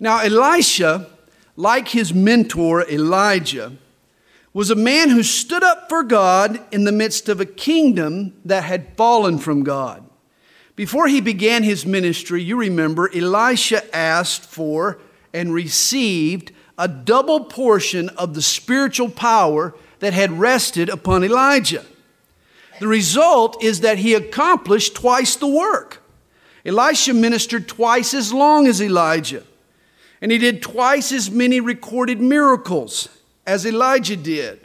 Now, Elisha, like his mentor Elijah, was a man who stood up for God in the midst of a kingdom that had fallen from God. Before he began his ministry, you remember, Elisha asked for and received a double portion of the spiritual power that had rested upon Elijah. The result is that he accomplished twice the work. Elisha ministered twice as long as Elijah, and he did twice as many recorded miracles as Elijah did.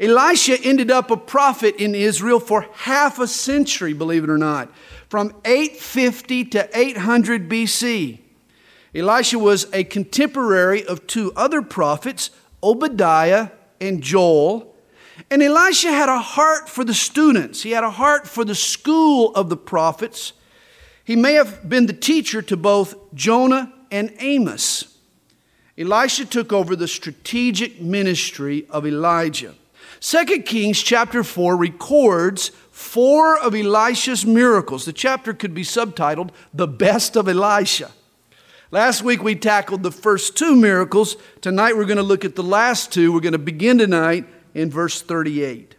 Elisha ended up a prophet in Israel for half a century, believe it or not, from 850 to 800 BC. Elisha was a contemporary of two other prophets, Obadiah and Joel. And Elisha had a heart for the students, he had a heart for the school of the prophets. He may have been the teacher to both Jonah and Amos. Elisha took over the strategic ministry of Elijah. 2 Kings chapter 4 records four of Elisha's miracles. The chapter could be subtitled The Best of Elisha. Last week we tackled the first two miracles. Tonight we're going to look at the last two. We're going to begin tonight in verse 38.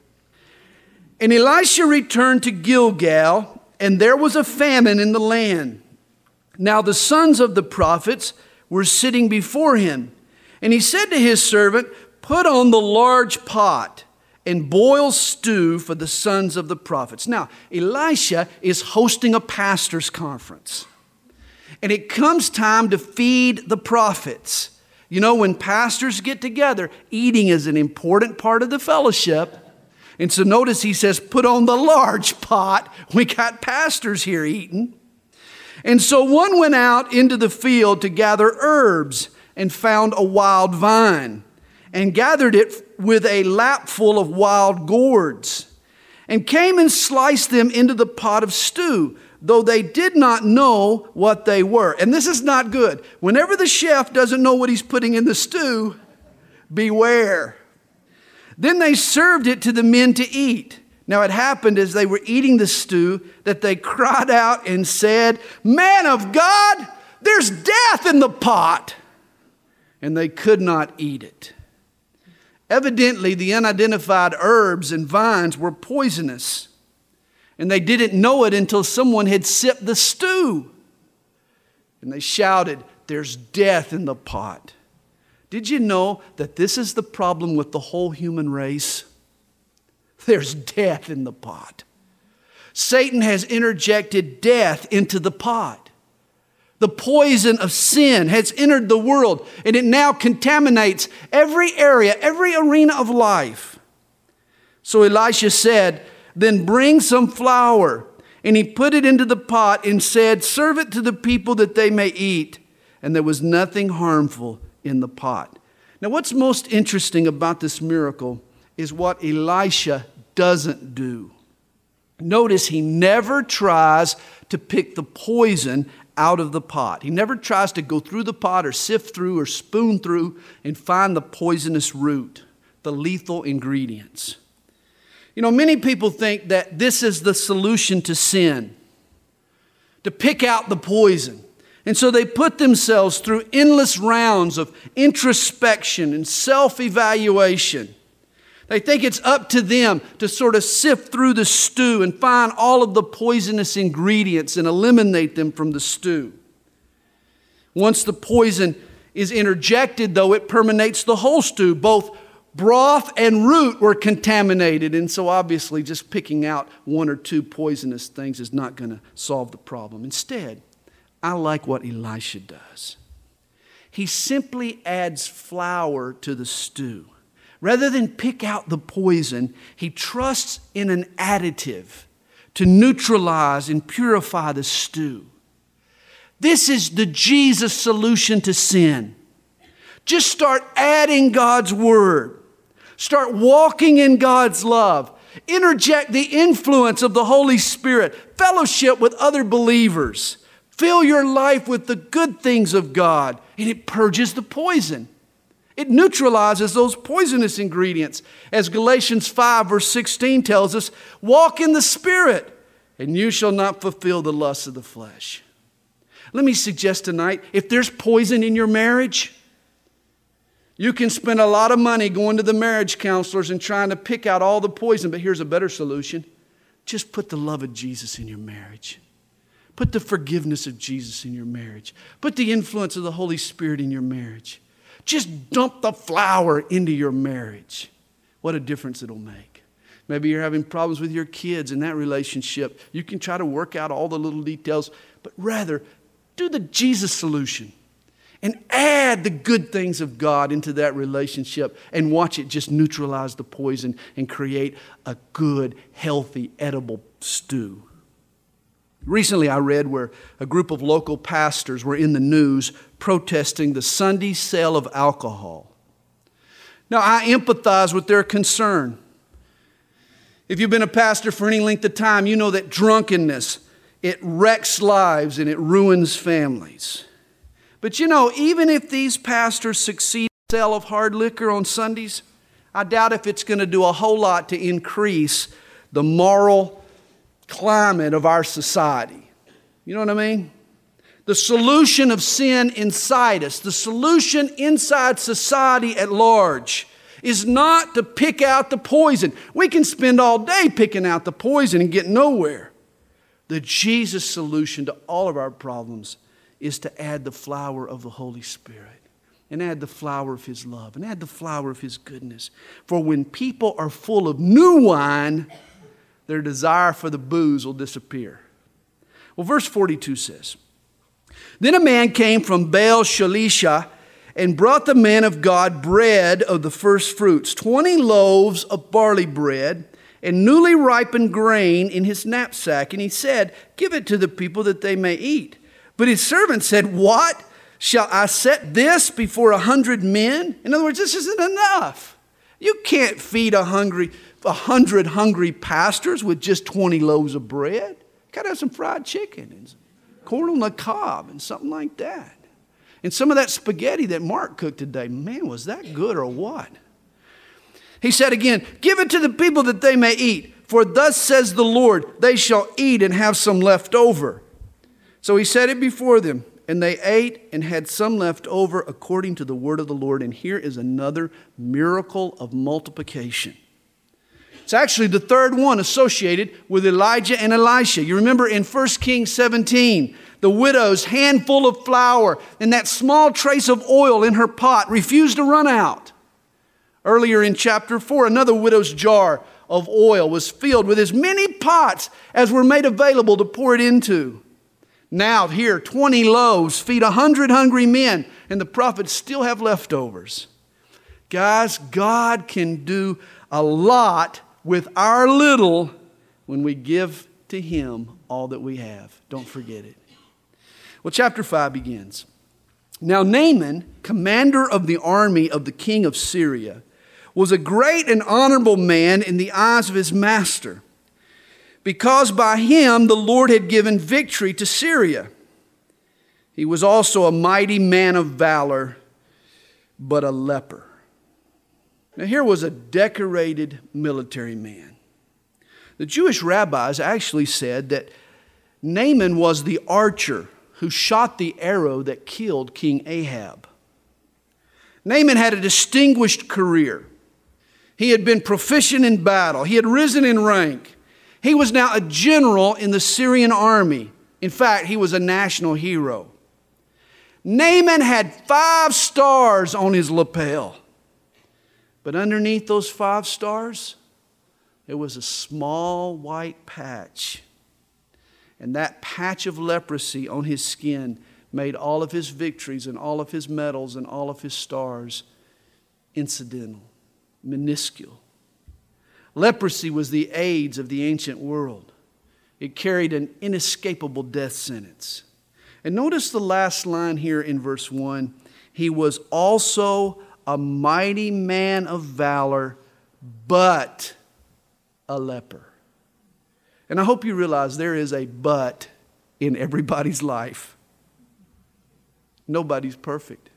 And Elisha returned to Gilgal, and there was a famine in the land. Now the sons of the prophets were sitting before him. And he said to his servant, Put on the large pot and boil stew for the sons of the prophets. Now, Elisha is hosting a pastor's conference. And it comes time to feed the prophets. You know, when pastors get together, eating is an important part of the fellowship. And so notice he says, put on the large pot. We got pastors here eating. And so one went out into the field to gather herbs and found a wild vine and gathered it with a lapful of wild gourds and came and sliced them into the pot of stew though they did not know what they were. And this is not good. Whenever the chef doesn't know what he's putting in the stew, beware. Then they served it to the men to eat. Now it happened as they were eating the stew that they cried out and said, Man of God, there's death in the pot. And they could not eat it. Evidently, the unidentified herbs and vines were poisonous and they didn't know it until someone had sipped the stew. And they shouted, There's death in the pot. Did you know that this is the problem with the whole human race? There's death in the pot. Satan has interjected death into the pot. The poison of sin has entered the world and it now contaminates every area, every arena of life. So Elisha said, then bring some flour. And he put it into the pot and said, Serve it to the people that they may eat. And there was nothing harmful in the pot. Now, what's most interesting about this miracle is what Elisha doesn't do. Notice he never tries to pick the poison out of the pot. He never tries to go through the pot or sift through or spoon through and find the poisonous root, the lethal ingredients. You know, many people think that this is the solution to sin, to pick out the poison. And so they put themselves through endless rounds of introspection and self evaluation. They think it's up to them to sort of sift through the stew and find all of the poisonous ingredients and eliminate them from the stew. Once the poison is interjected, though, it permeates the whole stew, both broth and root were contaminated. And so, obviously, just picking out one or two poisonous things is not going to solve the problem. Instead, I like what Elisha does. He simply adds flour to the stew. Rather than pick out the poison, he trusts in an additive to neutralize and purify the stew. This is the Jesus solution to sin. Just start adding God's word. Start walking in God's love. Interject the influence of the Holy Spirit. Fellowship with other believers. Fill your life with the good things of God, and it purges the poison. It neutralizes those poisonous ingredients. As Galatians 5, verse 16 tells us, walk in the Spirit, and you shall not fulfill the lusts of the flesh. Let me suggest tonight if there's poison in your marriage, you can spend a lot of money going to the marriage counselors and trying to pick out all the poison, but here's a better solution just put the love of Jesus in your marriage. Put the forgiveness of Jesus in your marriage. Put the influence of the Holy Spirit in your marriage. Just dump the flour into your marriage. What a difference it'll make. Maybe you're having problems with your kids in that relationship. You can try to work out all the little details, but rather do the Jesus solution and add the good things of God into that relationship and watch it just neutralize the poison and create a good, healthy, edible stew. Recently, I read where a group of local pastors were in the news protesting the Sunday sale of alcohol. Now, I empathize with their concern. If you've been a pastor for any length of time, you know that drunkenness, it wrecks lives and it ruins families. But you know, even if these pastors succeed in the sale of hard liquor on Sundays, I doubt if it's going to do a whole lot to increase the moral climate of our society. You know what I mean? The solution of sin inside us, the solution inside society at large, is not to pick out the poison. We can spend all day picking out the poison and get nowhere. The Jesus solution to all of our problems is to add the flour of the Holy Spirit and add the flour of His love and add the flour of His goodness. For when people are full of new wine, their desire for the booze will disappear. Well, verse 42 says, Then a man came from Baal Shalisha and brought the man of God bread of the first fruits, 20 loaves of barley bread and newly ripened grain in his knapsack. And he said, Give it to the people that they may eat. But his servant said, What? Shall I set this before a hundred men? In other words, this isn't enough. You can't feed a hungry, a hundred hungry pastors with just 20 loaves of bread. Gotta have some fried chicken and corn on the cob and something like that. And some of that spaghetti that Mark cooked today, man, was that good or what? He said again, Give it to the people that they may eat. For thus says the Lord, they shall eat and have some left over. So he set it before them, and they ate and had some left over according to the word of the Lord. And here is another miracle of multiplication. It's actually the third one associated with Elijah and Elisha. You remember in 1 Kings 17, the widow's handful of flour and that small trace of oil in her pot refused to run out. Earlier in chapter 4, another widow's jar of oil was filled with as many pots as were made available to pour it into. Now, here, 20 loaves feed 100 hungry men, and the prophets still have leftovers. Guys, God can do a lot with our little when we give to Him all that we have. Don't forget it. Well, chapter 5 begins. Now, Naaman, commander of the army of the king of Syria, was a great and honorable man in the eyes of his master because by him the Lord had given victory to Syria. He was also a mighty man of valor, but a leper. Now, here was a decorated military man. The Jewish rabbis actually said that Naaman was the archer who shot the arrow that killed King Ahab. Naaman had a distinguished career. He had been proficient in battle, he had risen in rank. He was now a general in the Syrian army. In fact, he was a national hero. Naaman had five stars on his lapel. But underneath those five stars, there was a small white patch. And that patch of leprosy on his skin made all of his victories and all of his medals and all of his stars incidental, minuscule. Leprosy was the AIDS of the ancient world. It carried an inescapable death sentence. And notice the last line here in verse 1 He was also a mighty man of valor, but a leper. And I hope you realize there is a but in everybody's life. Nobody's perfect.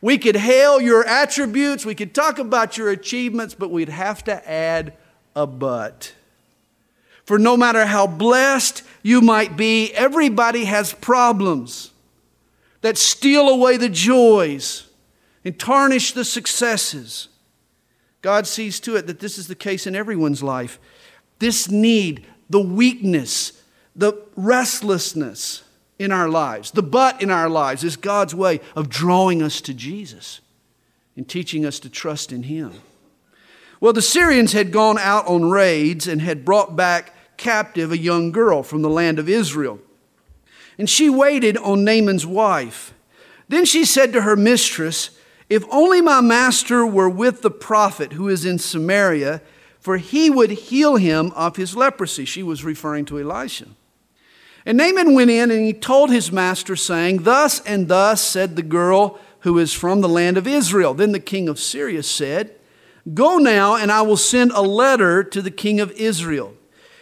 We could hail your attributes, we could talk about your achievements, but we'd have to add a but. For no matter how blessed you might be, everybody has problems that steal away the joys and tarnish the successes. God sees to it that this is the case in everyone's life. This need, the weakness, the restlessness in our lives, the but in our lives is God's way of drawing us to Jesus and teaching us to trust in Him. Well, the Syrians had gone out on raids and had brought back captive a young girl from the land of Israel. And she waited on Naaman's wife. Then she said to her mistress, If only my master were with the prophet who is in Samaria, for he would heal him of his leprosy. She was referring to Elisha. And Naaman went in and he told his master, saying, Thus and thus said the girl who is from the land of Israel. Then the king of Syria said, Go now, and I will send a letter to the king of Israel.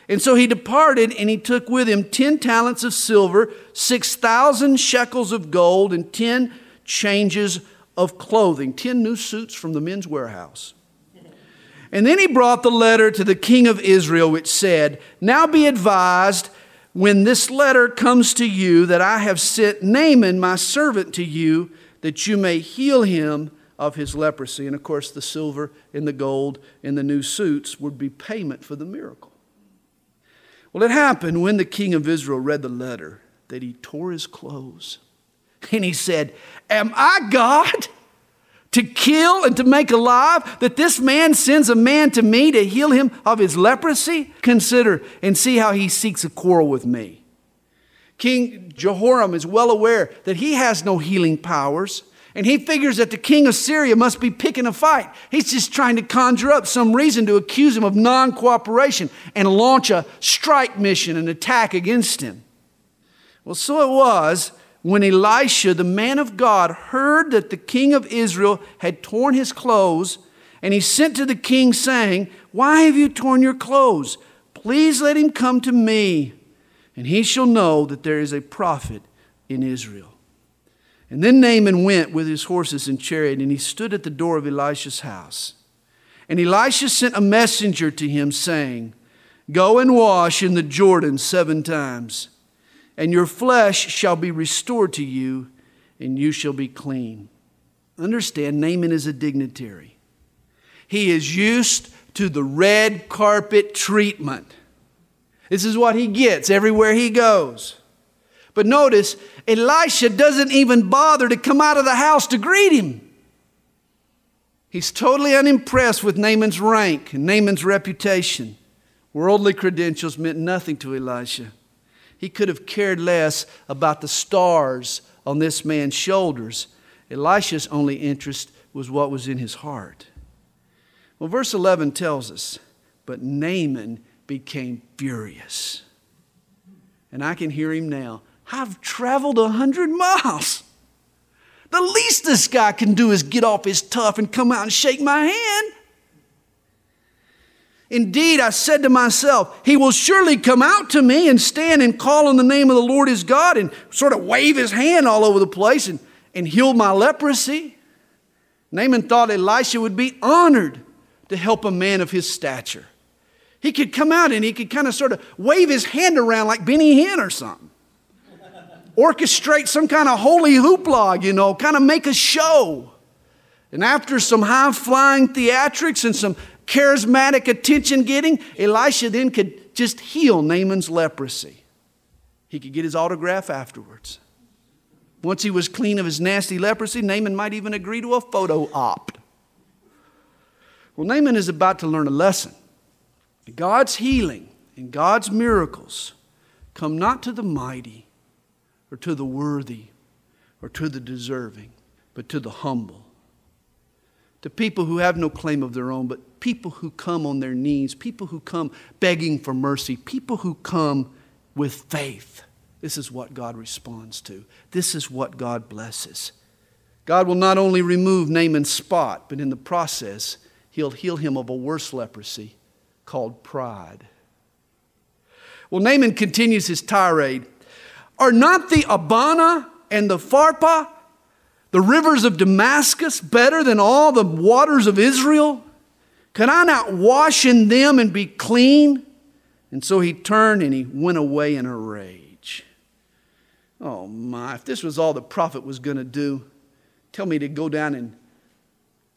And so he departed, and he took with him 10 talents of silver, 6,000 shekels of gold, and 10 changes of clothing, 10 new suits from the Men's Wearhouse. And then he brought the letter to the king of Israel, which said, Now be advised when this letter comes to you that I have sent Naaman, my servant, to you, that you may heal him of his leprosy. And of course, the silver and the gold and the new suits would be payment for the miracle. Well, it happened when the king of Israel read the letter that he tore his clothes and he said, Am I God? to kill and to make alive, that this man sends a man to me to heal him of his leprosy? Consider and see how he seeks a quarrel with me. King Jehoram is well aware that he has no healing powers, and he figures that the king of Syria must be picking a fight. He's just trying to conjure up some reason to accuse him of non cooperation and launch a strike mission, an attack against him. Well, so it was when Elisha, the man of God, heard that the king of Israel had torn his clothes, and he sent to the king, saying, Why have you torn your clothes? Please let him come to me, and he shall know that there is a prophet in Israel. And then Naaman went with his horses and chariot, and he stood at the door of Elisha's house. And Elisha sent a messenger to him, saying, Go and wash in the Jordan seven times and your flesh shall be restored to you, and you shall be clean. Understand, Naaman is a dignitary. He is used to the red carpet treatment. This is what he gets everywhere he goes. But notice, Elisha doesn't even bother to come out of the house to greet him. He's totally unimpressed with Naaman's rank and Naaman's reputation. Worldly credentials meant nothing to Elisha. He could have cared less about the stars on this man's shoulders. Elisha's only interest was what was in his heart. Well, verse 11 tells us, but Naaman became furious. And I can hear him now. I've traveled a hundred miles. The least this guy can do is get off his tuff and come out and shake my hand. Indeed, I said to myself, He will surely come out to me and stand and call on the name of the Lord his God and sort of wave his hand all over the place and, and heal my leprosy. Naaman thought Elisha would be honored to help a man of his stature. He could come out and he could kind of sort of wave his hand around like Benny Hinn or something. Orchestrate some kind of holy hoopla, you know, kind of make a show. And after some high flying theatrics and some charismatic attention getting, Elisha then could just heal Naaman's leprosy. He could get his autograph afterwards. Once he was clean of his nasty leprosy, Naaman might even agree to a photo op. Well, Naaman is about to learn a lesson. God's healing and God's miracles come not to the mighty or to the worthy or to the deserving, but to the humble to people who have no claim of their own, but people who come on their knees, people who come begging for mercy, people who come with faith. This is what God responds to. This is what God blesses. God will not only remove Naaman's spot, but in the process, he'll heal him of a worse leprosy called pride. Well, Naaman continues his tirade. Are not the Abana and the Pharpar the rivers of Damascus better than all the waters of Israel? Can I not wash in them and be clean? And so he turned and he went away in a rage. Oh my, if this was all the prophet was going to do, tell me to go down and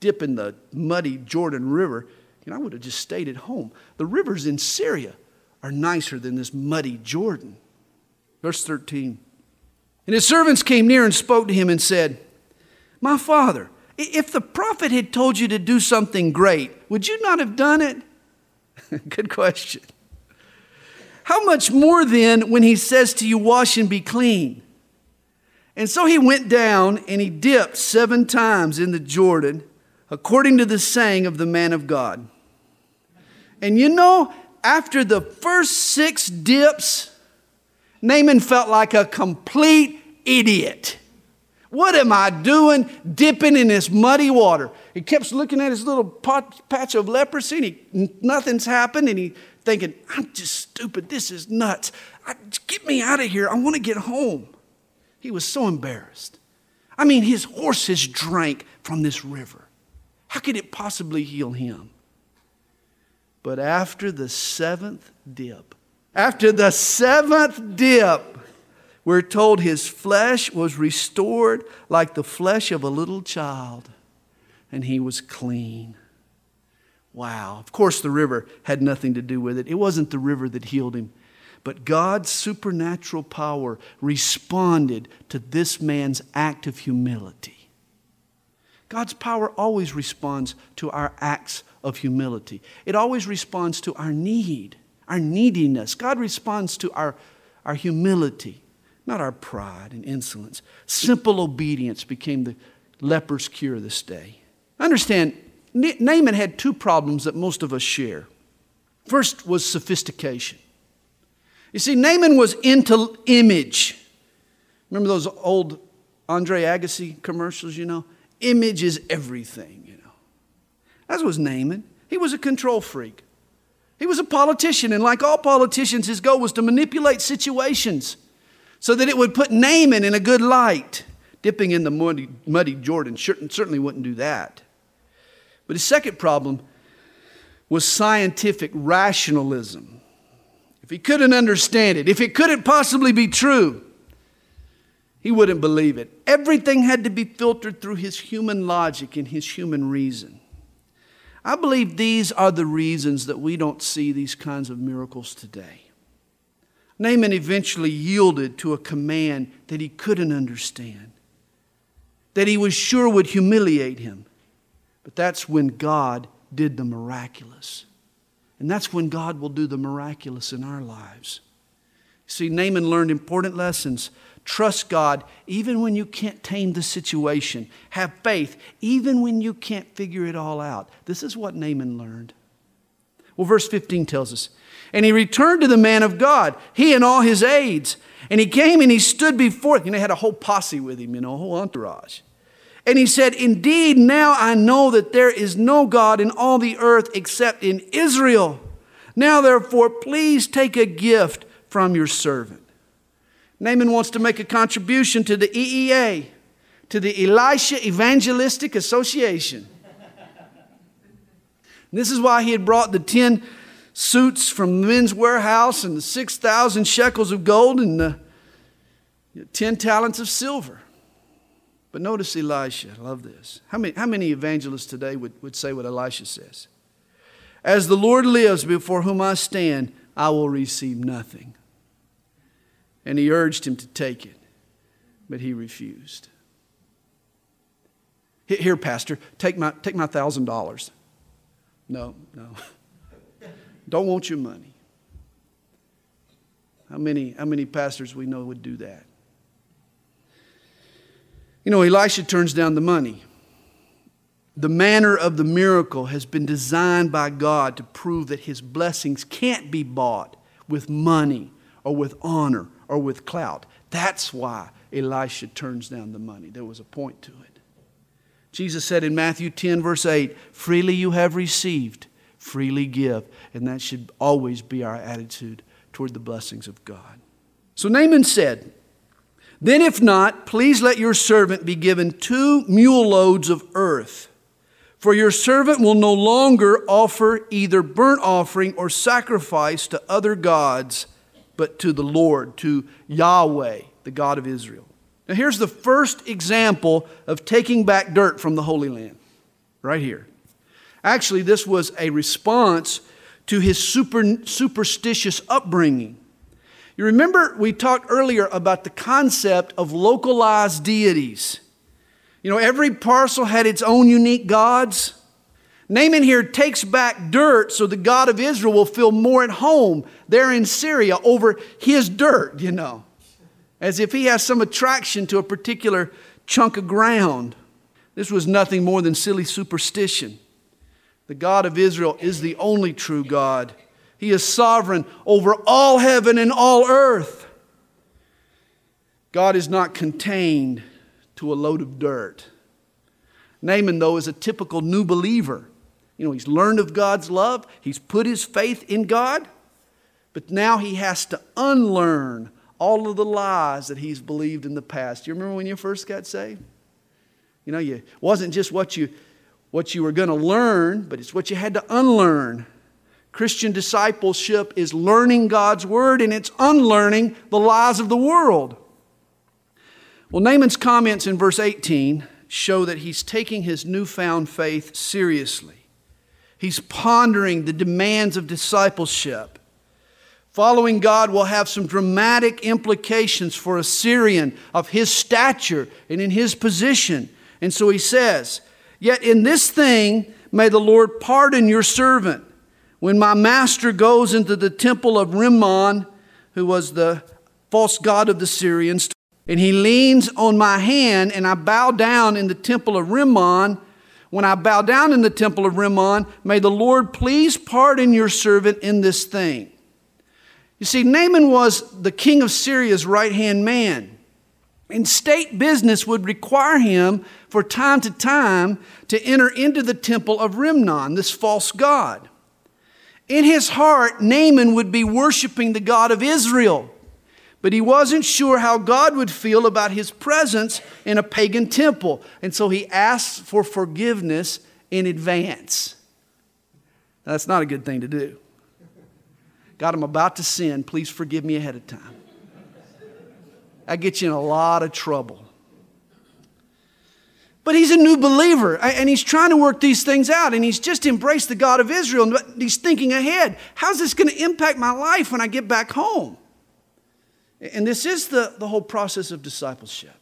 dip in the muddy Jordan River, you know, I would have just stayed at home. The rivers in Syria are nicer than this muddy Jordan. Verse 13. And his servants came near and spoke to him and said, My father, if the prophet had told you to do something great, would you not have done it? Good question. How much more then when he says to you, Wash and be clean? And so he went down and he dipped seven times in the Jordan, according to the saying of the man of God. And you know, after the first six dips, Naaman felt like a complete idiot. What am I doing dipping in this muddy water? He kept looking at his little pot, patch of leprosy and he, nothing's happened and he thinking, I'm just stupid. This is nuts. I, get me out of here. I want to get home. He was so embarrassed. I mean, his horses drank from this river. How could it possibly heal him? But after the seventh dip, after the seventh dip, we're told his flesh was restored like the flesh of a little child, and he was clean. Wow. Of course, the river had nothing to do with it. It wasn't the river that healed him. But God's supernatural power responded to this man's act of humility. God's power always responds to our acts of humility, it always responds to our need, our neediness. God responds to our, our humility not our pride and insolence. Simple obedience became the leper's cure this day. Understand, Naaman had two problems that most of us share. First was sophistication. You see, Naaman was into image. Remember those old Andre Agassi commercials, you know? Image is everything, you know. That was Naaman. He was a control freak. He was a politician, and like all politicians, his goal was to manipulate situations so that it would put Naaman in a good light. Dipping in the muddy, muddy Jordan certainly wouldn't do that. But his second problem was scientific rationalism. If he couldn't understand it, if it couldn't possibly be true, he wouldn't believe it. Everything had to be filtered through his human logic and his human reason. I believe these are the reasons that we don't see these kinds of miracles today. Naaman eventually yielded to a command that he couldn't understand, that he was sure would humiliate him. But that's when God did the miraculous. And that's when God will do the miraculous in our lives. See, Naaman learned important lessons. Trust God even when you can't tame the situation. Have faith even when you can't figure it all out. This is what Naaman learned. Well, verse 15 tells us and he returned to the man of God, he and all his aides. And he came and he stood before, you know, he had a whole posse with him, you know, a whole entourage. And he said, Indeed, now I know that there is no God in all the earth except in Israel. Now, therefore, please take a gift from your servant. Naaman wants to make a contribution to the EEA, to the Elisha Evangelistic Association. this is why he had brought the 10 suits from the Men's Wearhouse and the 6,000 shekels of gold and the 10 talents of silver. But notice Elisha. I love this. How many, how many evangelists today would, would say what Elisha says? As the Lord lives before whom I stand, I will receive nothing. And he urged him to take it, but he refused. Here, Pastor, take my, take my thousand dollars. No, no. Don't want your money. How many, how many pastors we know would do that? You know, Elisha turns down the money. The manner of the miracle has been designed by God to prove that his blessings can't be bought with money or with honor or with clout. That's why Elisha turns down the money. There was a point to it. Jesus said in Matthew 10, verse 8, Freely you have received, freely give. And that should always be our attitude toward the blessings of God. So Naaman said, Then if not, please let your servant be given two mule loads of earth. For your servant will no longer offer either burnt offering or sacrifice to other gods, but to the Lord, to Yahweh, the God of Israel. Now, here's the first example of taking back dirt from the Holy Land, right here. Actually, this was a response to his super, superstitious upbringing. You remember we talked earlier about the concept of localized deities. You know, every parcel had its own unique gods. Naaman here takes back dirt so the God of Israel will feel more at home there in Syria over his dirt, you know, as if he has some attraction to a particular chunk of ground. This was nothing more than silly superstition. The God of Israel is the only true God. He is sovereign over all heaven and all earth. God is not contained to a load of dirt. Naaman, though, is a typical new believer. You know, he's learned of God's love, he's put his faith in God, but now he has to unlearn all of the lies that he's believed in the past. You remember when you first got saved? You know, it wasn't just what you what you were going to learn, but it's what you had to unlearn. Christian discipleship is learning God's word and it's unlearning the lies of the world. Well, Naaman's comments in verse 18 show that he's taking his newfound faith seriously. He's pondering the demands of discipleship. Following God will have some dramatic implications for a Syrian of his stature and in his position. And so he says, Yet in this thing may the Lord pardon your servant. When my master goes into the temple of Rimmon, who was the false god of the Syrians, and he leans on my hand, and I bow down in the temple of Rimmon. When I bow down in the temple of Rimmon, may the Lord please pardon your servant in this thing. You see, Naaman was the king of Syria's right hand man. And state business would require him for time to time to enter into the temple of Rimmon, this false god. In his heart, Naaman would be worshiping the God of Israel, but he wasn't sure how God would feel about his presence in a pagan temple. And so he asks for forgiveness in advance. Now, that's not a good thing to do. God, I'm about to sin. Please forgive me ahead of time. That gets you in a lot of trouble. But he's a new believer and he's trying to work these things out and he's just embraced the God of Israel and he's thinking ahead. How's this going to impact my life when I get back home? And this is the, the whole process of discipleship.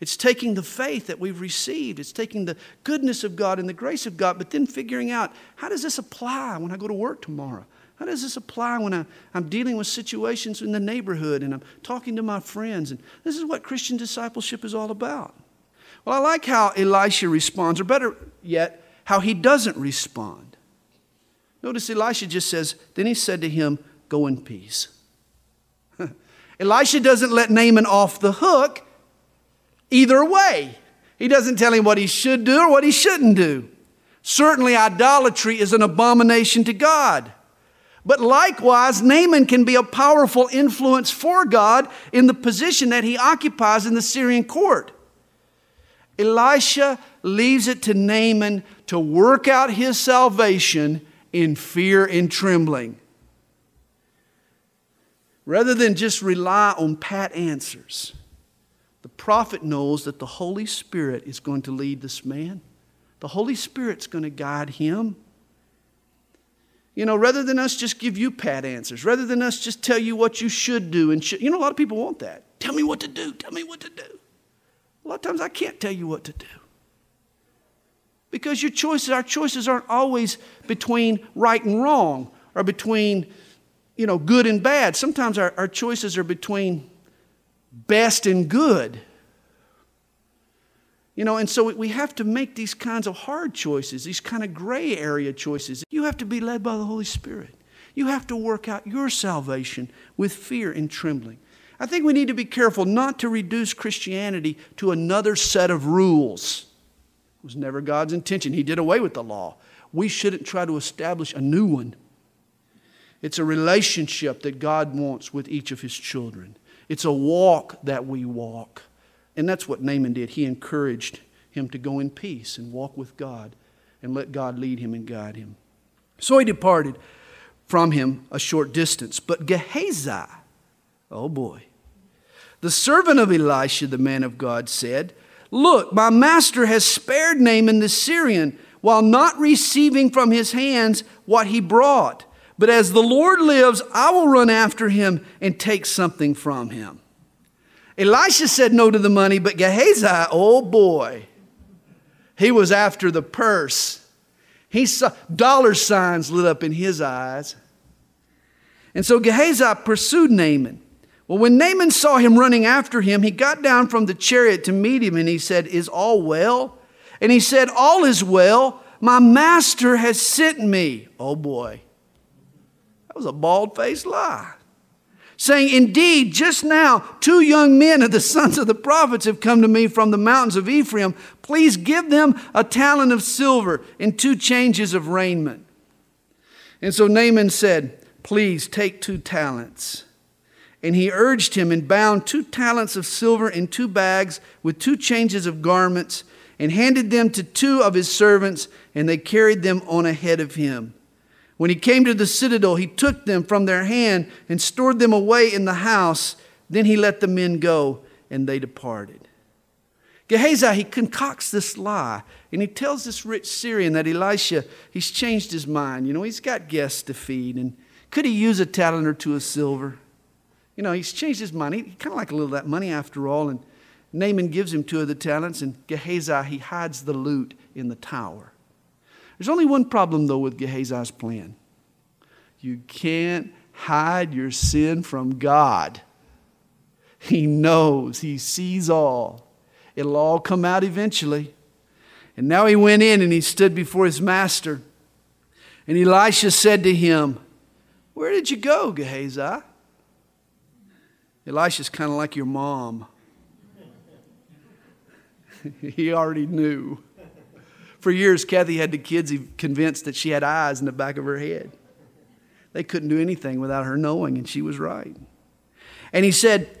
It's taking the faith that we've received, it's taking the goodness of God and the grace of God, but then figuring out how does this apply when I go to work tomorrow? How does this apply when I, am dealing with situations in the neighborhood and I'm talking to my friends? And this is what Christian discipleship is all about. Well, I like how Elisha responds, or better yet, how he doesn't respond. Notice Elisha just says, Then he said to him, Go in peace. Elisha doesn't let Naaman off the hook either way. He doesn't tell him what he should do or what he shouldn't do. Certainly, idolatry is an abomination to God. But likewise, Naaman can be a powerful influence for God in the position that he occupies in the Syrian court. Elisha leaves it to Naaman to work out his salvation in fear and trembling. Rather than just rely on pat answers, the prophet knows that the Holy Spirit is going to lead this man. The Holy Spirit's going to guide him. You know, rather than us just give you pat answers, rather than us just tell you what you should do and should, you know, a lot of people want that. Tell me what to do. Tell me what to do. A lot of times I can't tell you what to do. Because your choices, our choices aren't always between right and wrong or between, you know, good and bad. Sometimes our, our choices are between best and good. You know, and so we have to make these kinds of hard choices, these kind of gray area choices. You have to be led by the Holy Spirit. You have to work out your salvation with fear and trembling. I think we need to be careful not to reduce Christianity to another set of rules. It was never God's intention. He did away with the law. We shouldn't try to establish a new one. It's a relationship that God wants with each of his children. It's a walk that we walk. And that's what Naaman did. He encouraged him to go in peace and walk with God and let God lead him and guide him. So he departed from him a short distance. But Gehazi, oh boy, the servant of Elisha, the man of God, said, Look, my master has spared Naaman the Syrian while not receiving from his hands what he brought. But as the Lord lives, I will run after him and take something from him. Elisha said no to the money, but Gehazi, oh boy, he was after the purse. He saw dollar signs lit up in his eyes. And so Gehazi pursued Naaman. Well, when Naaman saw him running after him, he got down from the chariot to meet him and he said, Is all well? And he said, All is well. My master has sent me. Oh boy. That was a bald faced lie. Saying, Indeed, just now, two young men of the sons of the prophets have come to me from the mountains of Ephraim. Please give them a talent of silver and two changes of raiment. And so Naaman said, Please take two talents. And he urged him and bound two talents of silver in two bags with two changes of garments and handed them to two of his servants, and they carried them on ahead of him. When he came to the citadel, he took them from their hand and stored them away in the house. Then he let the men go, and they departed. Gehazi, he concocts this lie, and he tells this rich Syrian that Elisha, he's changed his mind. You know, he's got guests to feed, and could he use a talent or two of silver? You know, he's changed his money. He kind of like a little that money after all. And Naaman gives him two of the talents, and Gehazi, he hides the loot in the tower. There's only one problem, though, with Gehazi's plan. You can't hide your sin from God. He knows, He sees all. It'll all come out eventually. And now he went in and he stood before his master. And Elisha said to him, Where did you go, Gehazi? Elisha's kind of like your mom. he already knew. For years, Kathy had the kids convinced that she had eyes in the back of her head. They couldn't do anything without her knowing, and she was right. And he said,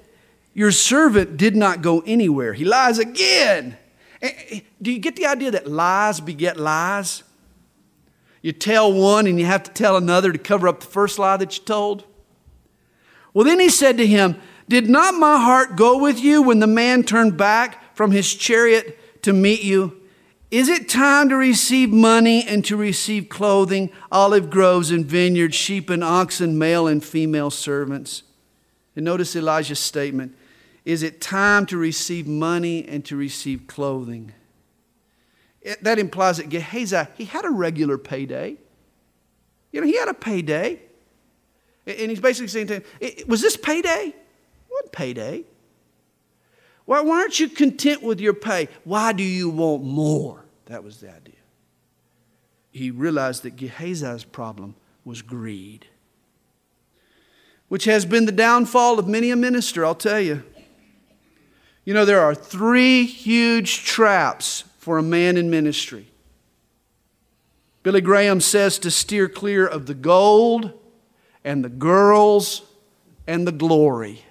Your servant did not go anywhere. He lies again. Do you get the idea that lies beget lies? You tell one and you have to tell another to cover up the first lie that you told. Well, then he said to him, Did not my heart go with you when the man turned back from his chariot to meet you? Is it time to receive money and to receive clothing, olive groves and vineyards, sheep and oxen, male and female servants? And notice Elijah's statement Is it time to receive money and to receive clothing? It, that implies that Gehazi, he had a regular payday. You know, he had a payday. And he's basically saying to him, Was this payday? What payday? Why, why aren't you content with your pay? Why do you want more? That was the idea. He realized that Gehazi's problem was greed, which has been the downfall of many a minister, I'll tell you. You know, there are three huge traps for a man in ministry. Billy Graham says to steer clear of the gold and the girls and the glory.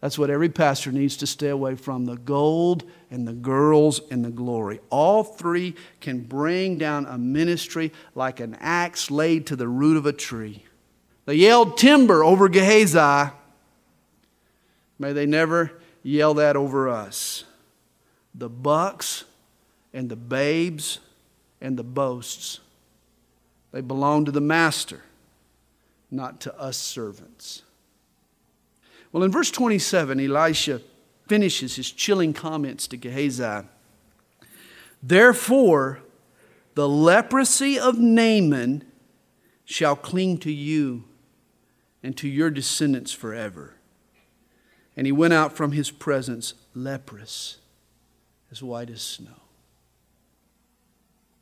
That's what every pastor needs to stay away from the gold and the girls and the glory. All three can bring down a ministry like an axe laid to the root of a tree. They yelled timber over Gehazi. May they never yell that over us. The bucks and the babes and the boasts, they belong to the master, not to us servants. Well, in verse 27, Elisha finishes his chilling comments to Gehazi. Therefore, the leprosy of Naaman shall cling to you and to your descendants forever. And he went out from his presence leprous, as white as snow.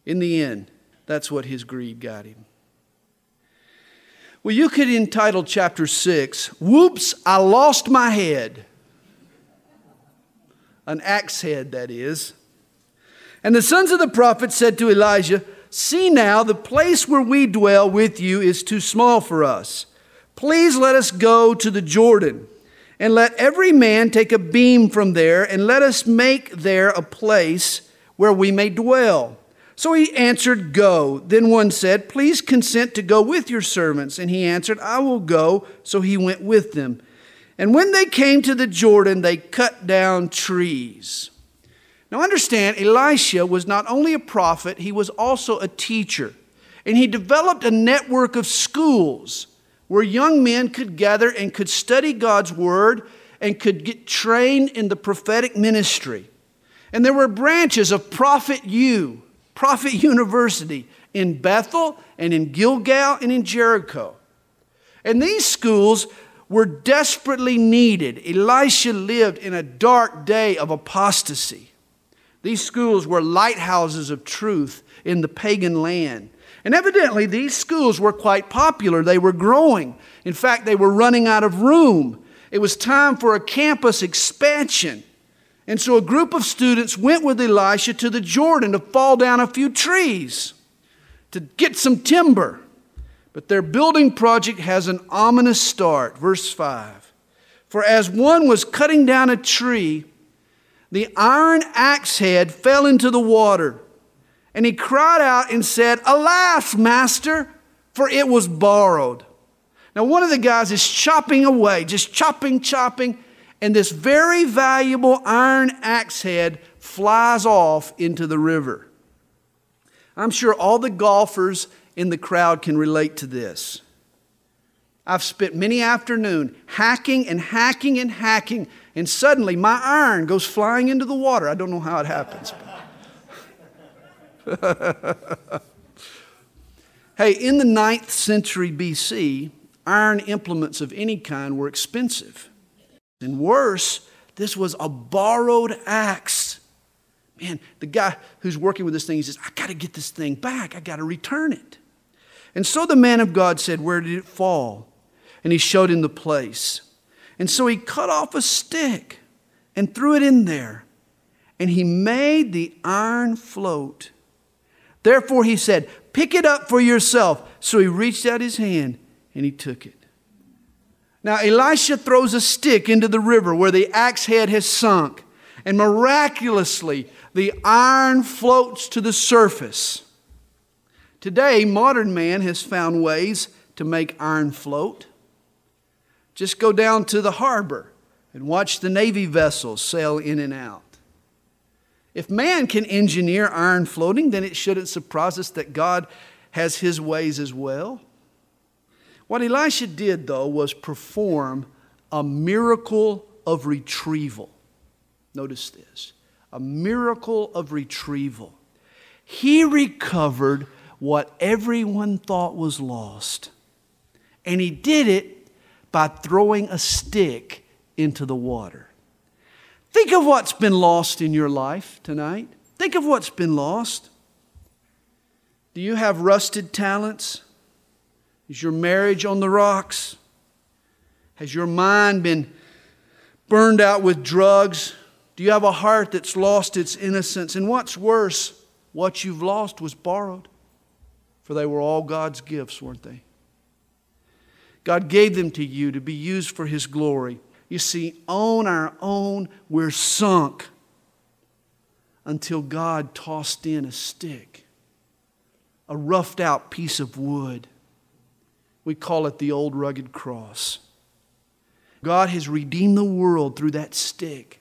In the end, that's what his greed got him. Well, you could entitle chapter 6, Whoops, I Lost My Head. An axe head, that is. And the sons of the prophet said to Elijah, See now, the place where we dwell with you is too small for us. Please let us go to the Jordan, and let every man take a beam from there, and let us make there a place where we may dwell. So he answered, Go. Then one said, Please consent to go with your servants. And he answered, I will go. So he went with them. And when they came to the Jordan, they cut down trees. Now understand, Elisha was not only a prophet, he was also a teacher. And he developed a network of schools where young men could gather and could study God's word and could get trained in the prophetic ministry. And there were branches of Prophet U, Prophet University in Bethel and in Gilgal and in Jericho. And these schools were desperately needed. Elisha lived in a dark day of apostasy. These schools were lighthouses of truth in the pagan land. And evidently, these schools were quite popular. They were growing. In fact, they were running out of room. It was time for a campus expansion. And so a group of students went with Elisha to the Jordan to fall down a few trees to get some timber. But their building project has an ominous start. Verse 5 For as one was cutting down a tree, the iron axe head fell into the water. And he cried out and said, Alas, master, for it was borrowed. Now, one of the guys is chopping away, just chopping, chopping, and this very valuable iron axe head flies off into the river. I'm sure all the golfers in the crowd can relate to this. I've spent many afternoon hacking and hacking and hacking, and suddenly my iron goes flying into the water. I don't know how it happens. hey, in the ninth century BC, iron implements of any kind were expensive. And worse, this was a borrowed axe. Man, the guy who's working with this thing, he says, I got to get this thing back. I got to return it. And so the man of God said, Where did it fall? And he showed him the place. And so he cut off a stick and threw it in there. And he made the iron float. Therefore he said, Pick it up for yourself. So he reached out his hand and he took it. Now Elisha throws a stick into the river where the axe head has sunk. And miraculously, the iron floats to the surface. Today, modern man has found ways to make iron float. Just go down to the harbor and watch the Navy vessels sail in and out. If man can engineer iron floating, then it shouldn't surprise us that God has his ways as well. What Elisha did, though, was perform a miracle of retrieval. Notice this a miracle of retrieval. He recovered what everyone thought was lost. And he did it by throwing a stick into the water. Think of what's been lost in your life tonight. Think of what's been lost. Do you have rusted talents? Is your marriage on the rocks? Has your mind been burned out with drugs? Do you have a heart that's lost its innocence? And what's worse, what you've lost was borrowed for they were all God's gifts, weren't they? God gave them to you to be used for His glory. You see, on our own, we're sunk until God tossed in a stick, a roughed out piece of wood. We call it the old rugged cross. God has redeemed the world through that stick.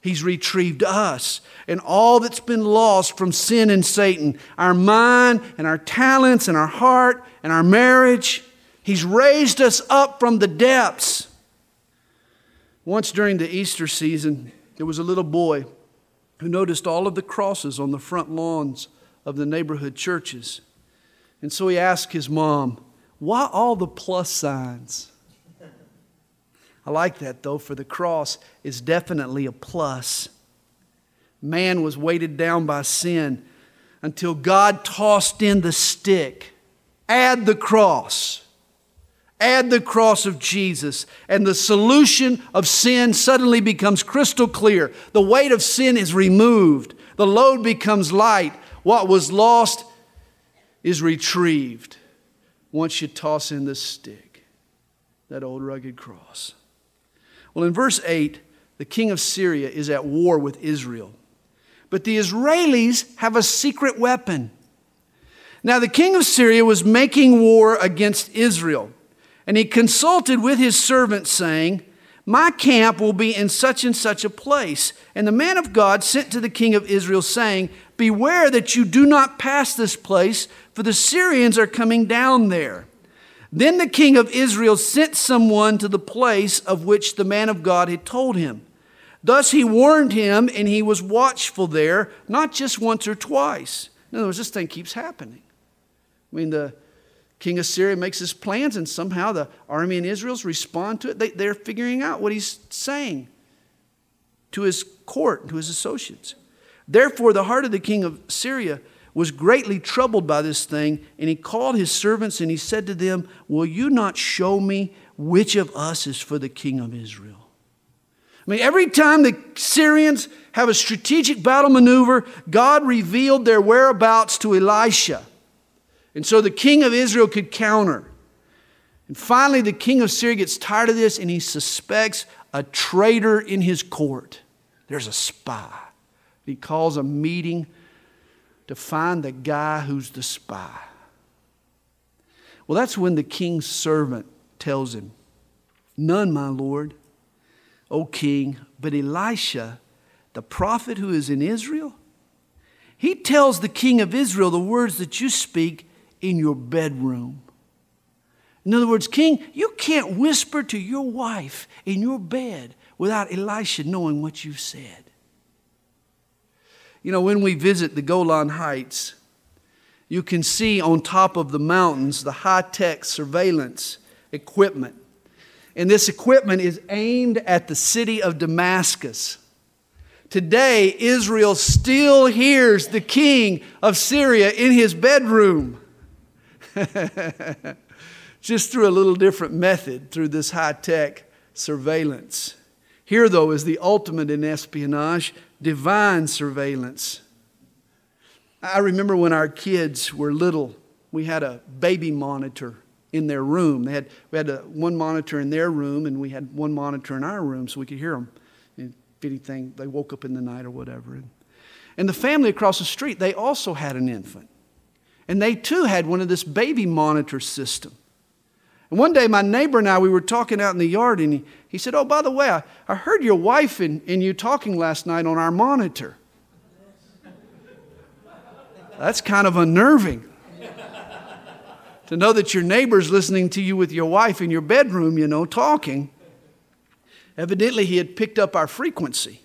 He's retrieved us and all that's been lost from sin and Satan our mind and our talents and our heart and our marriage. He's raised us up from the depths. Once during the Easter season, there was a little boy who noticed all of the crosses on the front lawns of the neighborhood churches. And so he asked his mom, Why all the plus signs? I like that though, for the cross is definitely a plus. Man was weighted down by sin until God tossed in the stick. Add the cross. Add the cross of Jesus, and the solution of sin suddenly becomes crystal clear. The weight of sin is removed, the load becomes light. What was lost is retrieved once you toss in the stick, that old rugged cross. Well, in verse 8, the king of Syria is at war with Israel. but the Israelis have a secret weapon. Now, the king of Syria was making war against Israel, and he consulted with his servants, saying, My camp will be in such and such a place. And the man of God sent to the king of Israel, saying, Beware that you do not pass this place, for the Syrians are coming down there. Then the king of Israel sent someone to the place of which the man of God had told him. Thus he warned him, and he was watchful there, not just once or twice. In other words, this thing keeps happening. I mean, the king of Syria makes his plans, and somehow the army in Israel's respond to it. They, they're figuring out what he's saying to his court, to his associates. Therefore, the heart of the king of Syria was greatly troubled by this thing, and he called his servants and he said to them, Will you not show me which of us is for the king of Israel? I mean, every time the Syrians have a strategic battle maneuver, God revealed their whereabouts to Elisha. And so the king of Israel could counter. And finally, the king of Syria gets tired of this and he suspects a traitor in his court. There's a spy. He calls a meeting to find the guy who's the spy. Well, that's when the king's servant tells him, None, my lord, O king, but Elisha, the prophet who is in Israel, he tells the king of Israel the words that you speak in your bedroom. In other words, King, you can't whisper to your wife in your bed without Elisha knowing what you've said. You know, when we visit the Golan Heights, you can see on top of the mountains the high tech surveillance equipment. And this equipment is aimed at the city of Damascus. Today, Israel still hears the king of Syria in his bedroom. Just through a little different method, through this high tech surveillance. Here, though, is the ultimate in espionage divine surveillance. I remember when our kids were little, we had a baby monitor in their room. They had, we had a, one monitor in their room, and we had one monitor in our room so we could hear them. If anything, they woke up in the night or whatever. And, and the family across the street, they also had an infant. And they too had one of this baby monitor system. And one day, my neighbor and I, we were talking out in the yard, and he, he said, Oh, by the way, I, I heard your wife and, and you talking last night on our monitor. That's kind of unnerving. to know that your neighbor's listening to you with your wife in your bedroom, you know, talking. Evidently, he had picked up our frequency.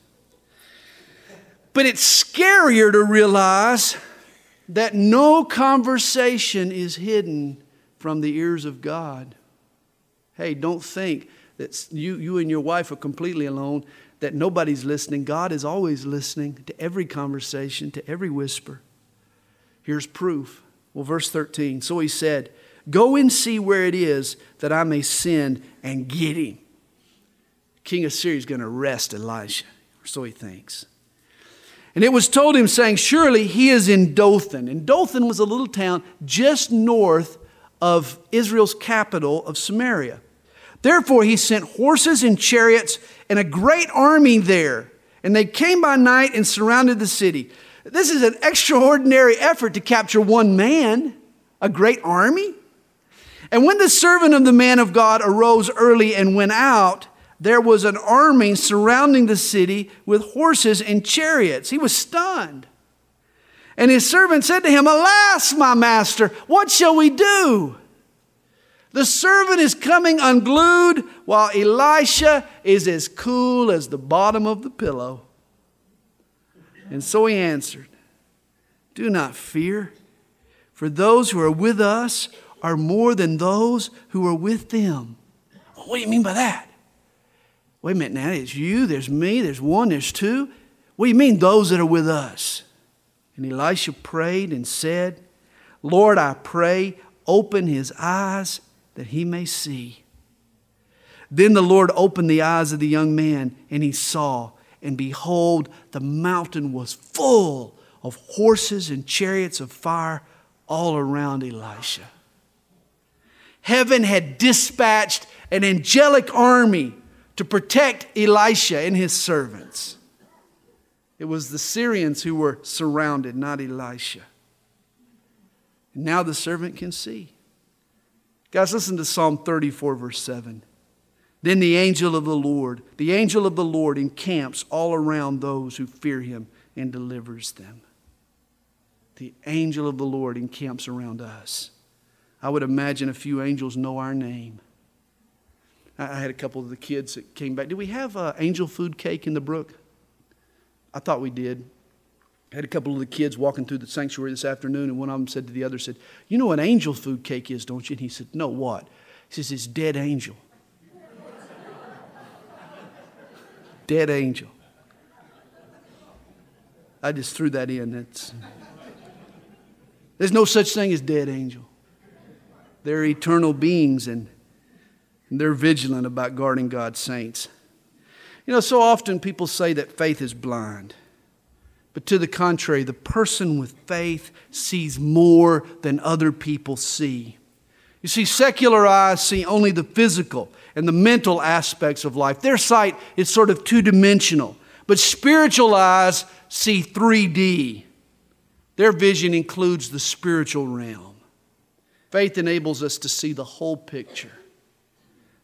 But it's scarier to realize that no conversation is hidden from the ears of God. Hey, don't think that you, you and your wife are completely alone, that nobody's listening. God is always listening to every conversation, to every whisper. Here's proof. Well, verse 13. So he said, Go and see where it is that I may send and get him. King of Syria is going to arrest Elisha. So he thinks. And it was told him, saying, Surely he is in Dothan. And Dothan was a little town just north of Israel's capital of Samaria. Therefore, he sent horses and chariots and a great army there. And they came by night and surrounded the city. This is an extraordinary effort to capture one man, a great army. And when the servant of the man of God arose early and went out, there was an army surrounding the city with horses and chariots. He was stunned. And his servant said to him, Alas, my master, what shall we do? The servant is coming unglued while Elisha is as cool as the bottom of the pillow. And so he answered, Do not fear, for those who are with us are more than those who are with them. what do you mean by that? Wait a minute now, it's you, there's me, there's one, there's two. What do you mean, those that are with us? And Elisha prayed and said, Lord, I pray, open his eyes that he may see. Then the Lord opened the eyes of the young man, and he saw, and behold, the mountain was full of horses and chariots of fire all around Elisha. Heaven had dispatched an angelic army to protect Elisha and his servants. It was the Syrians who were surrounded, not Elisha. And now the servant can see. Guys, listen to Psalm 34, verse 7. Then the angel of the Lord, the angel of the Lord encamps all around those who fear him and delivers them. The angel of the Lord encamps around us. I would imagine a few angels know our name. I had a couple of the kids that came back. Did we have uh, angel food cake in the brook? I thought we did. I had a couple of the kids walking through the sanctuary this afternoon, and one of them said to the other, said, You know what angel food cake is, don't you? And he said, No, what? He says, It's dead angel. dead angel. I just threw that in. It's, there's no such thing as dead angel. They're eternal beings and they're vigilant about guarding God's saints. You know, so often people say that faith is blind. But to the contrary, the person with faith sees more than other people see. You see, secular eyes see only the physical and the mental aspects of life. Their sight is sort of two dimensional. But spiritual eyes see 3D. Their vision includes the spiritual realm. Faith enables us to see the whole picture.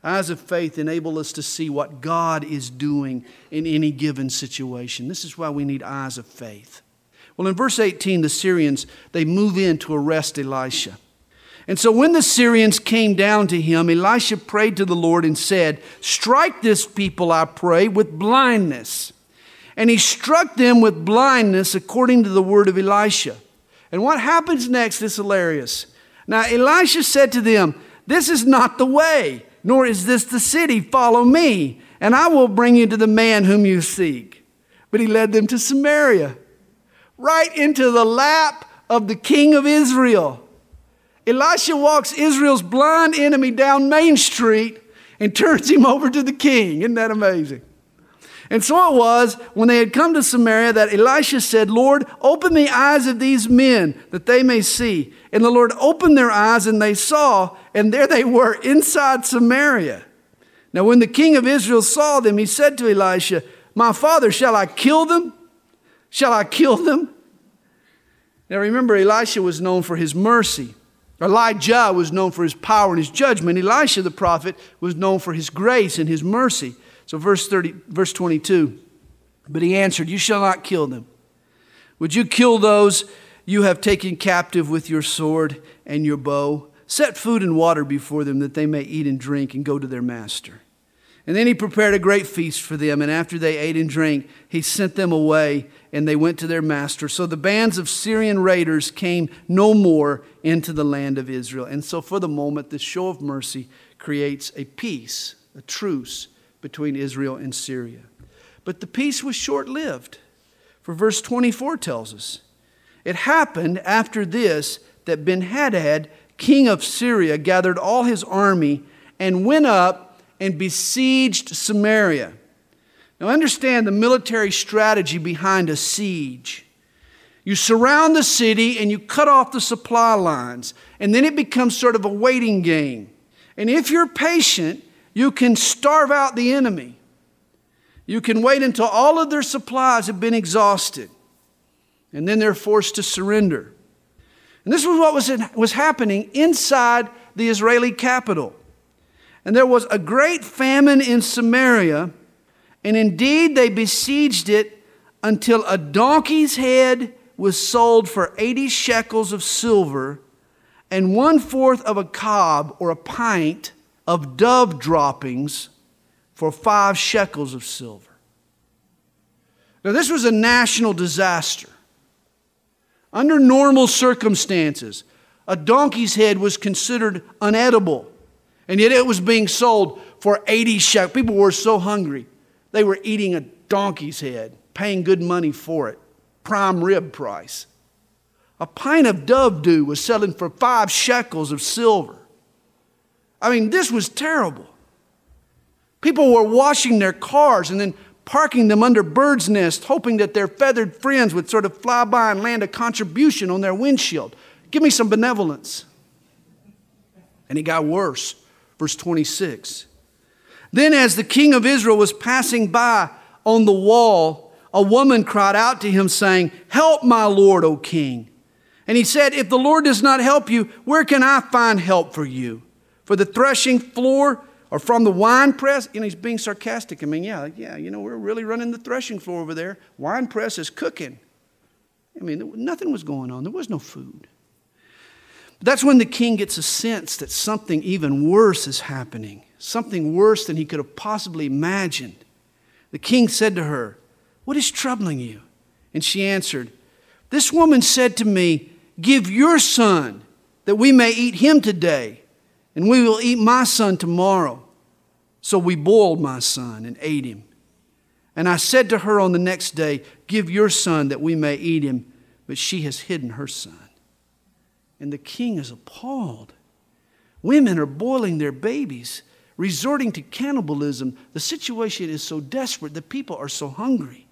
Eyes of faith enable us to see what God is doing in any given situation. This is why we need eyes of faith. Well, in verse 18, the Syrians, they move in to arrest Elisha. And so when the Syrians came down to him, Elisha prayed to the Lord and said, Strike this people, I pray, with blindness. And he struck them with blindness according to the word of Elisha. And what happens next is hilarious. Now, Elisha said to them, This is not the way nor is this the city. Follow me, and I will bring you to the man whom you seek. But he led them to Samaria, right into the lap of the king of Israel. Elisha walks Israel's blind enemy down Main Street and turns him over to the king. Isn't that amazing? And so it was when they had come to Samaria that Elisha said, Lord, open the eyes of these men that they may see. And the Lord opened their eyes and they saw, and there they were inside Samaria. Now, when the king of Israel saw them, he said to Elisha, My father, shall I kill them? Shall I kill them? Now, remember, Elisha was known for his mercy. Elijah was known for his power and his judgment. Elisha, the prophet, was known for his grace and his mercy. So verse 30, verse 22. But he answered, You shall not kill them. Would you kill those you have taken captive with your sword and your bow? Set food and water before them that they may eat and drink and go to their master. And then he prepared a great feast for them. And after they ate and drank, he sent them away and they went to their master. So the bands of Syrian raiders came no more into the land of Israel. And so for the moment, this show of mercy creates a peace, a truce between Israel and Syria. But the peace was short lived. For verse 24 tells us it happened after this that Ben Hadad, king of Syria, gathered all his army and went up and besieged Samaria. Now, understand the military strategy behind a siege. You surround the city and you cut off the supply lines, and then it becomes sort of a waiting game. And if you're patient, you can starve out the enemy. You can wait until all of their supplies have been exhausted, and then they're forced to surrender. And this was what was, was happening inside the Israeli capital. And there was a great famine in Samaria, and indeed they besieged it until a donkey's head was sold for 80 shekels of silver and one fourth of a kab or a pint of dove droppings for five shekels of silver. Now, this was a national disaster. Under normal circumstances, a donkey's head was considered unedible, and yet it was being sold for 80 shekels. People were so hungry, they were eating a donkey's head, paying good money for it, prime rib price. A pint of dove dew was selling for five shekels of silver. I mean, this was terrible. People were washing their cars and then parking them under birds' nests, hoping that their feathered friends would sort of fly by and land a contribution on their windshield. Give me some benevolence. And it got worse. Verse 26. Then, as the king of Israel was passing by on the wall a woman cried out to him, saying, Help my Lord, O king. And he said, If the Lord does not help you, where can I find help for you? For the threshing floor or from the wine press? You know, he's being sarcastic. I mean, yeah, yeah, you know, we're really running the threshing floor over there. Wine press is cooking. I mean, nothing was going on, there was no food. But that's when the king gets a sense that something even worse is happening, something worse than he could have possibly imagined. The king said to her, What is troubling you? And she answered, This woman said to me, Give your son, that we may eat him today, and we will eat my son tomorrow. So we boiled my son and ate him. And I said to her on the next day, Give your son that we may eat him. But she has hidden her son. And the king is appalled. Women are boiling their babies, resorting to cannibalism. The situation is so desperate, the people are so hungry.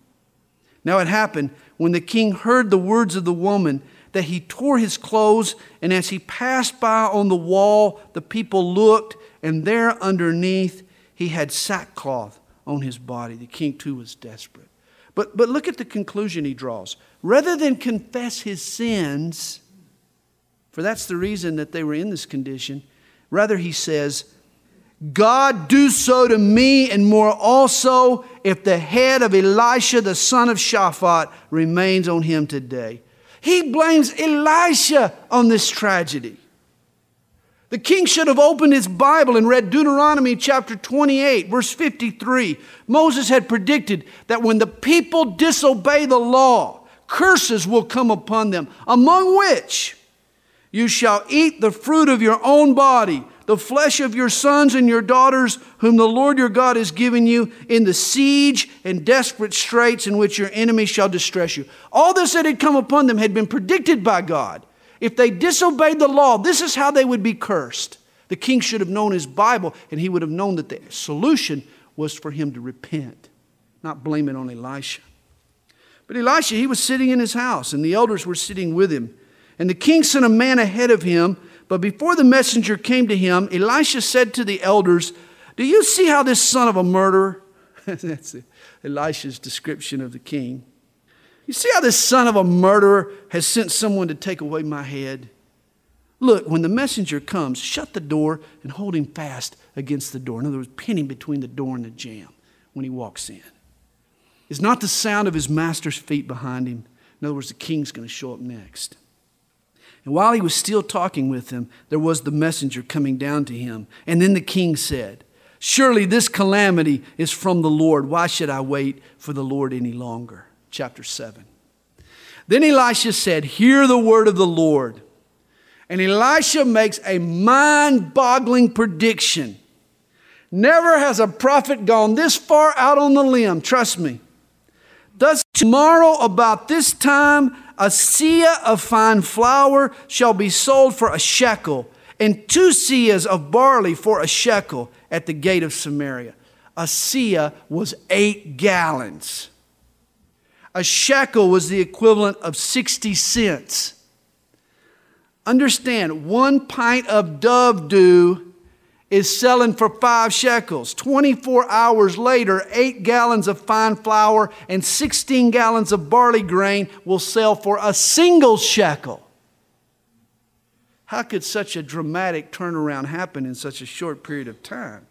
Now it happened when the king heard the words of the woman that he tore his clothes, and as he passed by on the wall, the people looked, and there underneath he had sackcloth on his body. The king too was desperate. But, but look at the conclusion he draws. Rather than confess his sins, for that's the reason that they were in this condition, rather he says, God do so to me and more also if the head of Elisha the son of Shaphat remains on him today. He blames Elisha on this tragedy. The king should have opened his Bible and read Deuteronomy chapter 28, verse 53. Moses had predicted that when the people disobey the law, curses will come upon them, among which you shall eat the fruit of your own body, the flesh of your sons and your daughters, whom the Lord your God has given you, in the siege and desperate straits in which your enemies shall distress you. All this that had come upon them had been predicted by God. If they disobeyed the law, this is how they would be cursed. The king should have known his Bible, and he would have known that the solution was for him to repent, not blame it on Elisha. But Elisha, he was sitting in his house, and the elders were sitting with him. And the king sent a man ahead of him, but before the messenger came to him, Elisha said to the elders, Do you see how this son of a murderer? That's Elisha's description of the king. You see how this son of a murderer has sent someone to take away my head? Look, when the messenger comes, shut the door and hold him fast against the door. In other words, pin him between the door and the jamb when he walks in. It's not the sound of his master's feet behind him. In other words, the king's going to show up next. And while he was still talking with them, there was the messenger coming down to him. And then the king said, Surely this calamity is from the Lord. Why should I wait for the Lord any longer? chapter 7. Then Elisha said, Hear the word of the Lord. And Elisha makes a mind boggling prediction. Never has a prophet gone this far out on the limb, trust me. Thus, tomorrow about this time, a seah of fine flour shall be sold for a shekel, and two seahs of barley for a shekel at the gate of Samaria. A seah was eight gallons. A shekel was the equivalent of 60 cents. Understand, one pint of dove dew is selling for five shekels. 24 hours later, eight gallons of fine flour and 16 gallons of barley grain will sell for a single shekel. How could such a dramatic turnaround happen in such a short period of time?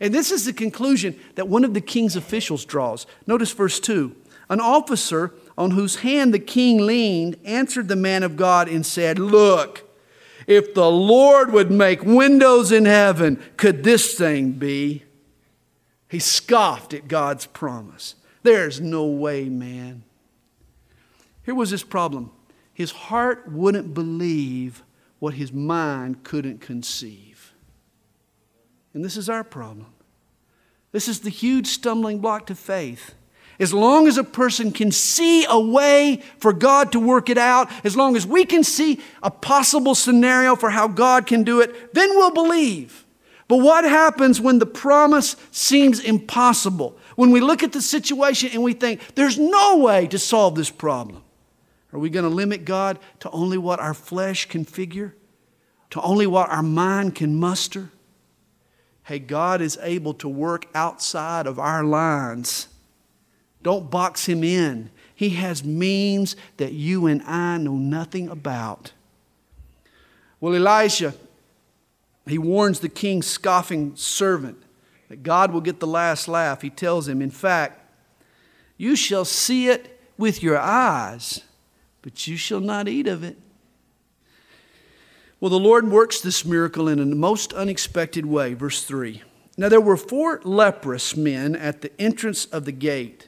And this is the conclusion that one of the king's officials draws. Notice verse 2. An officer on whose hand the king leaned answered the man of God and said, Look, if the Lord would make windows in heaven, could this thing be? He scoffed at God's promise. There's no way, man. Here was his problem his heart wouldn't believe what his mind couldn't conceive. And this is our problem. This is the huge stumbling block to faith. As long as a person can see a way for God to work it out, as long as we can see a possible scenario for how God can do it, then we'll believe. But what happens when the promise seems impossible? When we look at the situation and we think, there's no way to solve this problem. Are we going to limit God to only what our flesh can figure? To only what our mind can muster? Hey, God is able to work outside of our lines Don't box him in. He has means that you and I know nothing about. Well, Elisha, he warns the king's scoffing servant that God will get the last laugh. He tells him, in fact, you shall see it with your eyes, but you shall not eat of it. Well, the Lord works this miracle in a most unexpected way. Verse 3. Now there were four leprous men at the entrance of the gate,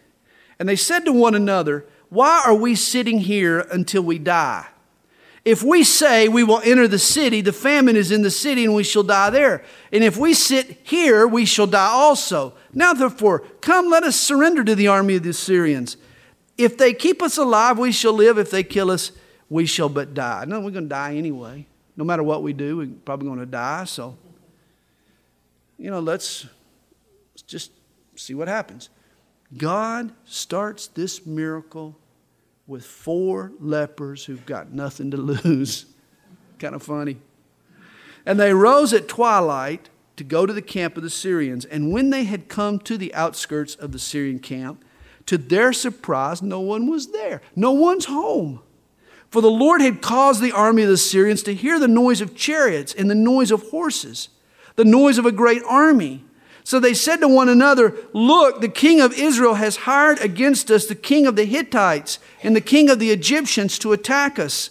and they said to one another, Why are we sitting here until we die? If we say we will enter the city, the famine is in the city and we shall die there. And if we sit here, we shall die also. Now, therefore, come, let us surrender to the army of the Syrians. If they keep us alive, we shall live. If they kill us, we shall but die. No, we're going to die anyway. No matter what we do, we're probably going to die. So, you know, let's, let's just see what happens. God starts this miracle with four lepers who've got nothing to lose. kind of funny. And they rose at twilight to go to the camp of the Syrians. And when they had come to the outskirts of the Syrian camp, to their surprise, no one was there. No one's home. For the Lord had caused the army of the Syrians to hear the noise of chariots and the noise of horses, the noise of a great army. So they said to one another, Look, the king of Israel has hired against us the king of the Hittites and the king of the Egyptians to attack us.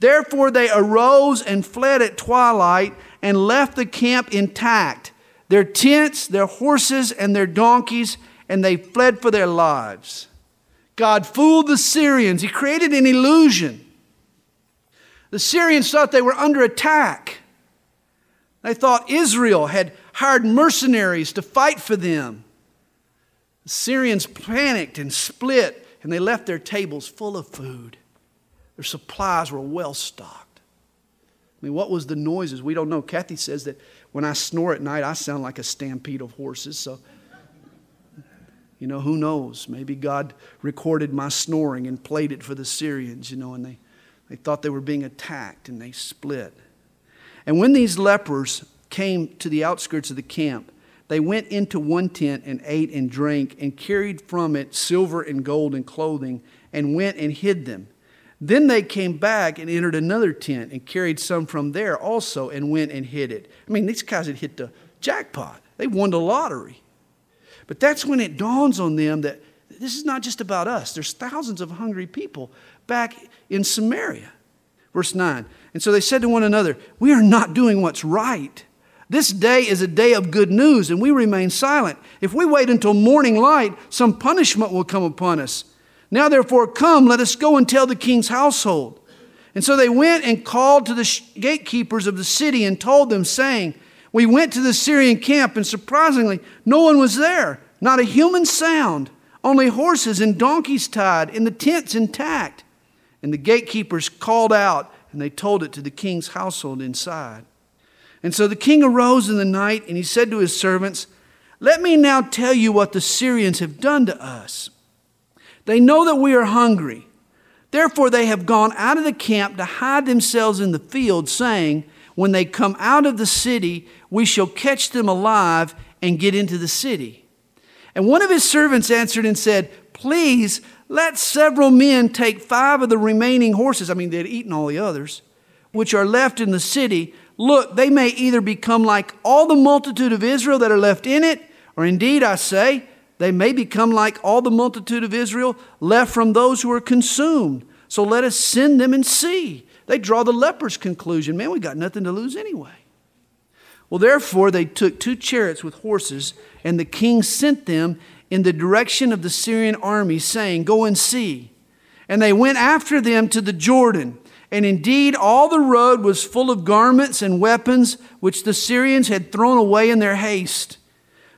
Therefore they arose and fled at twilight and left the camp intact, their tents, their horses, and their donkeys, and they fled for their lives. God fooled the Syrians, He created an illusion. The Syrians thought they were under attack. They thought Israel had hired mercenaries to fight for them. The Syrians panicked and split, and they left their tables full of food. Their supplies were well stocked. I mean, what was the noises? We don't know. Kathy says that when I snore at night, I sound like a stampede of horses. So, you know, who knows? Maybe God recorded my snoring and played it for the Syrians, you know, and they, they thought they were being attacked and they split. And when these lepers came to the outskirts of the camp, they went into one tent and ate and drank and carried from it silver and gold and clothing and went and hid them. Then they came back and entered another tent and carried some from there also and went and hid it. I mean, these guys had hit the jackpot. They won the lottery. But that's when it dawns on them that this is not just about us. There's thousands of hungry people back in Samaria. Verse 9. And so they said to one another, We are not doing what's right. This day is a day of good news, and we remain silent. If we wait until morning light, some punishment will come upon us. Now, therefore, come, let us go and tell the king's household. And so they went and called to the gatekeepers of the city and told them, saying, We went to the Syrian camp, and surprisingly, no one was there, not a human sound, only horses and donkeys tied, and the tents intact. And the gatekeepers called out, and they told it to the king's household inside. And so the king arose in the night, and he said to his servants, Let me now tell you what the Syrians have done to us. They know that we are hungry. Therefore, they have gone out of the camp to hide themselves in the field, saying, When they come out of the city, we shall catch them alive and get into the city. And one of his servants answered and said, Please let several men take five of the remaining horses. I mean, they'd eaten all the others, which are left in the city Look, they may either become like all the multitude of Israel that are left in it, or indeed, I say, they may become like all the multitude of Israel left from those who are consumed. So let us send them and see. They draw the leper's conclusion man, we got nothing to lose anyway. Well, therefore, they took two chariots with horses, and the king sent them in the direction of the Syrian army, saying, Go and see. And they went after them to the Jordan. And indeed, all the road was full of garments and weapons which the Syrians had thrown away in their haste.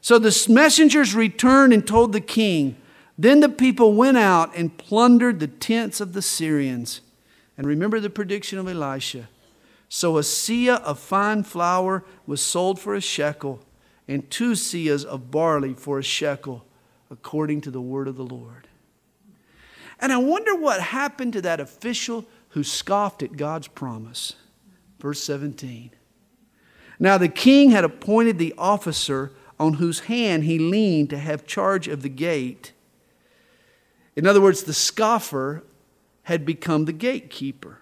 So the messengers returned and told the king. Then the people went out and plundered the tents of the Syrians. And remember the prediction of Elisha. So a seah of fine flour was sold for a shekel, and two seahs of barley for a shekel, according to the word of the Lord. And I wonder what happened to that official who scoffed at God's promise. Verse 17. Now the king had appointed the officer on whose hand he leaned to have charge of the gate. In other words, the scoffer had become the gatekeeper.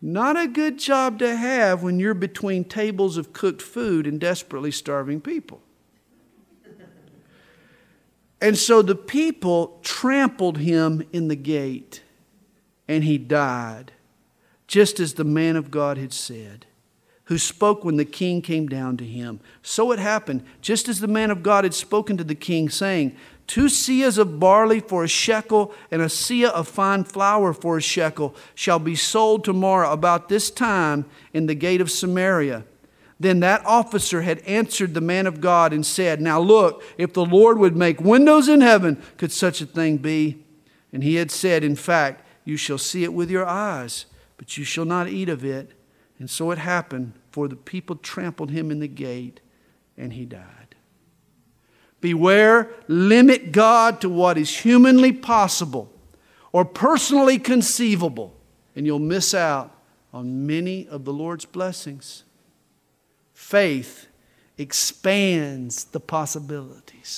Not a good job to have when you're between tables of cooked food and desperately starving people. And so the people trampled him in the gate, and he died, just as the man of God had said, who spoke when the king came down to him. So it happened, just as the man of God had spoken to the king, saying, Two seahs of barley for a shekel and a seah of fine flour for a shekel shall be sold tomorrow about this time in the gate of Samaria. Then that officer had answered the man of God and said, Now look, if the Lord would make windows in heaven, could such a thing be? And he had said, In fact, you shall see it with your eyes, but you shall not eat of it. And so it happened, for the people trampled him in the gate, and he died. Beware, limit God to what is humanly possible or personally conceivable, and you'll miss out on many of the Lord's blessings. Faith expands the possibilities.